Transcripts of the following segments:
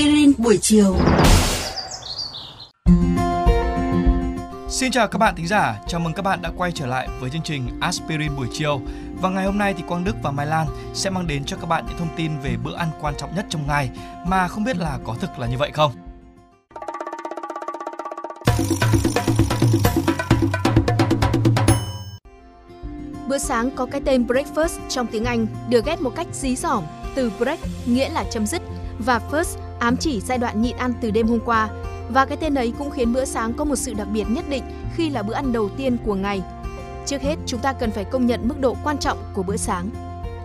Aspirin buổi chiều. Xin chào các bạn thính giả, chào mừng các bạn đã quay trở lại với chương trình Aspirin buổi chiều. Và ngày hôm nay thì Quang Đức và Mai Lan sẽ mang đến cho các bạn những thông tin về bữa ăn quan trọng nhất trong ngày mà không biết là có thực là như vậy không. Bữa sáng có cái tên breakfast trong tiếng Anh được ghép một cách dí dỏm từ break nghĩa là chấm dứt và first ám chỉ giai đoạn nhịn ăn từ đêm hôm qua. Và cái tên ấy cũng khiến bữa sáng có một sự đặc biệt nhất định khi là bữa ăn đầu tiên của ngày. Trước hết, chúng ta cần phải công nhận mức độ quan trọng của bữa sáng.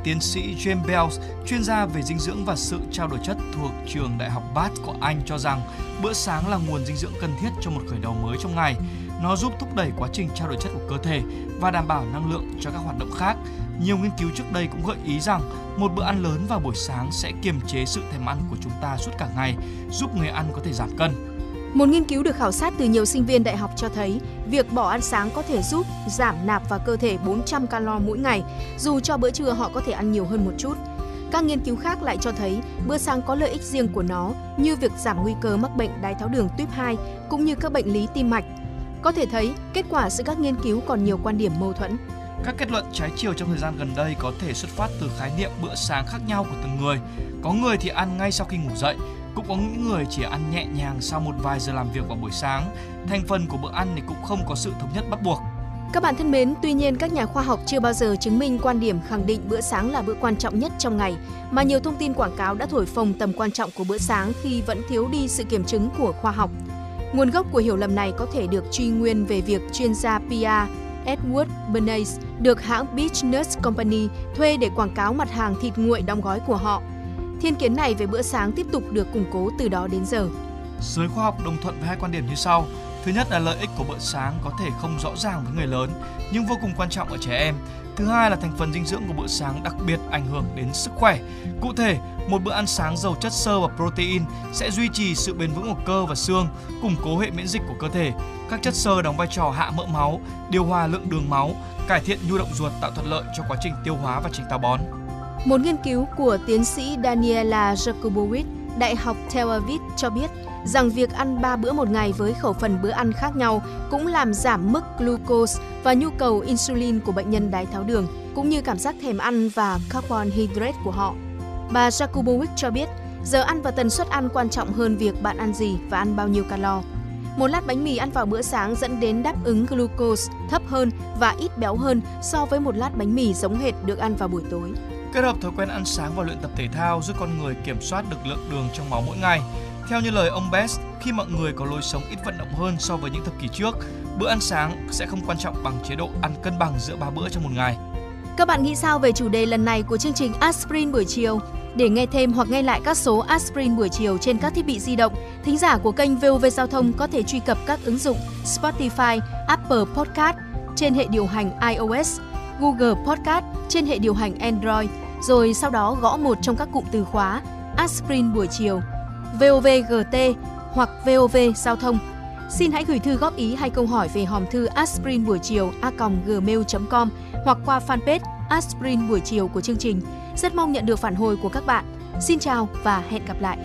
Tiến sĩ James Bells, chuyên gia về dinh dưỡng và sự trao đổi chất thuộc trường Đại học Bath của Anh cho rằng bữa sáng là nguồn dinh dưỡng cần thiết cho một khởi đầu mới trong ngày. Nó giúp thúc đẩy quá trình trao đổi chất của cơ thể và đảm bảo năng lượng cho các hoạt động khác. Nhiều nghiên cứu trước đây cũng gợi ý rằng một bữa ăn lớn vào buổi sáng sẽ kiềm chế sự thèm ăn của chúng ta suốt cả ngày, giúp người ăn có thể giảm cân. Một nghiên cứu được khảo sát từ nhiều sinh viên đại học cho thấy việc bỏ ăn sáng có thể giúp giảm nạp vào cơ thể 400 calo mỗi ngày, dù cho bữa trưa họ có thể ăn nhiều hơn một chút. Các nghiên cứu khác lại cho thấy bữa sáng có lợi ích riêng của nó như việc giảm nguy cơ mắc bệnh đái tháo đường tuyếp 2 cũng như các bệnh lý tim mạch. Có thể thấy, kết quả giữa các nghiên cứu còn nhiều quan điểm mâu thuẫn. Các kết luận trái chiều trong thời gian gần đây có thể xuất phát từ khái niệm bữa sáng khác nhau của từng người. Có người thì ăn ngay sau khi ngủ dậy, cũng có những người chỉ ăn nhẹ nhàng sau một vài giờ làm việc vào buổi sáng. Thành phần của bữa ăn thì cũng không có sự thống nhất bắt buộc. Các bạn thân mến, tuy nhiên các nhà khoa học chưa bao giờ chứng minh quan điểm khẳng định bữa sáng là bữa quan trọng nhất trong ngày, mà nhiều thông tin quảng cáo đã thổi phồng tầm quan trọng của bữa sáng khi vẫn thiếu đi sự kiểm chứng của khoa học. Nguồn gốc của hiểu lầm này có thể được truy nguyên về việc chuyên gia PR Edward Bernays được hãng Beach Nuts Company thuê để quảng cáo mặt hàng thịt nguội đóng gói của họ. Thiên kiến này về bữa sáng tiếp tục được củng cố từ đó đến giờ. Giới khoa học đồng thuận với hai quan điểm như sau. Thứ nhất là lợi ích của bữa sáng có thể không rõ ràng với người lớn nhưng vô cùng quan trọng ở trẻ em. Thứ hai là thành phần dinh dưỡng của bữa sáng đặc biệt ảnh hưởng đến sức khỏe. Cụ thể, một bữa ăn sáng giàu chất xơ và protein sẽ duy trì sự bền vững của cơ và xương, củng cố hệ miễn dịch của cơ thể. Các chất xơ đóng vai trò hạ mỡ máu, điều hòa lượng đường máu, cải thiện nhu động ruột tạo thuận lợi cho quá trình tiêu hóa và trình táo bón. Một nghiên cứu của tiến sĩ Daniela Jakubowicz, Đại học Tel Aviv cho biết rằng việc ăn 3 bữa một ngày với khẩu phần bữa ăn khác nhau cũng làm giảm mức glucose và nhu cầu insulin của bệnh nhân đái tháo đường, cũng như cảm giác thèm ăn và carbon hydrate của họ. Bà Jakubowicz cho biết, giờ ăn và tần suất ăn quan trọng hơn việc bạn ăn gì và ăn bao nhiêu calo. Một lát bánh mì ăn vào bữa sáng dẫn đến đáp ứng glucose thấp hơn và ít béo hơn so với một lát bánh mì giống hệt được ăn vào buổi tối. Kết hợp thói quen ăn sáng và luyện tập thể thao giúp con người kiểm soát được lượng đường trong máu mỗi ngày. Theo như lời ông Best, khi mọi người có lối sống ít vận động hơn so với những thập kỷ trước, bữa ăn sáng sẽ không quan trọng bằng chế độ ăn cân bằng giữa ba bữa trong một ngày. Các bạn nghĩ sao về chủ đề lần này của chương trình Aspirin buổi chiều? Để nghe thêm hoặc nghe lại các số Aspirin buổi chiều trên các thiết bị di động, thính giả của kênh VOV Giao thông có thể truy cập các ứng dụng Spotify, Apple Podcast trên hệ điều hành iOS, Google Podcast trên hệ điều hành Android, rồi sau đó gõ một trong các cụm từ khóa Aspirin buổi chiều, VOVGT hoặc VOV Giao thông. Xin hãy gửi thư góp ý hay câu hỏi về hòm thư aspirin buổi chiều a.gmail.com hoặc qua fanpage Aspirin buổi chiều của chương trình. Rất mong nhận được phản hồi của các bạn. Xin chào và hẹn gặp lại!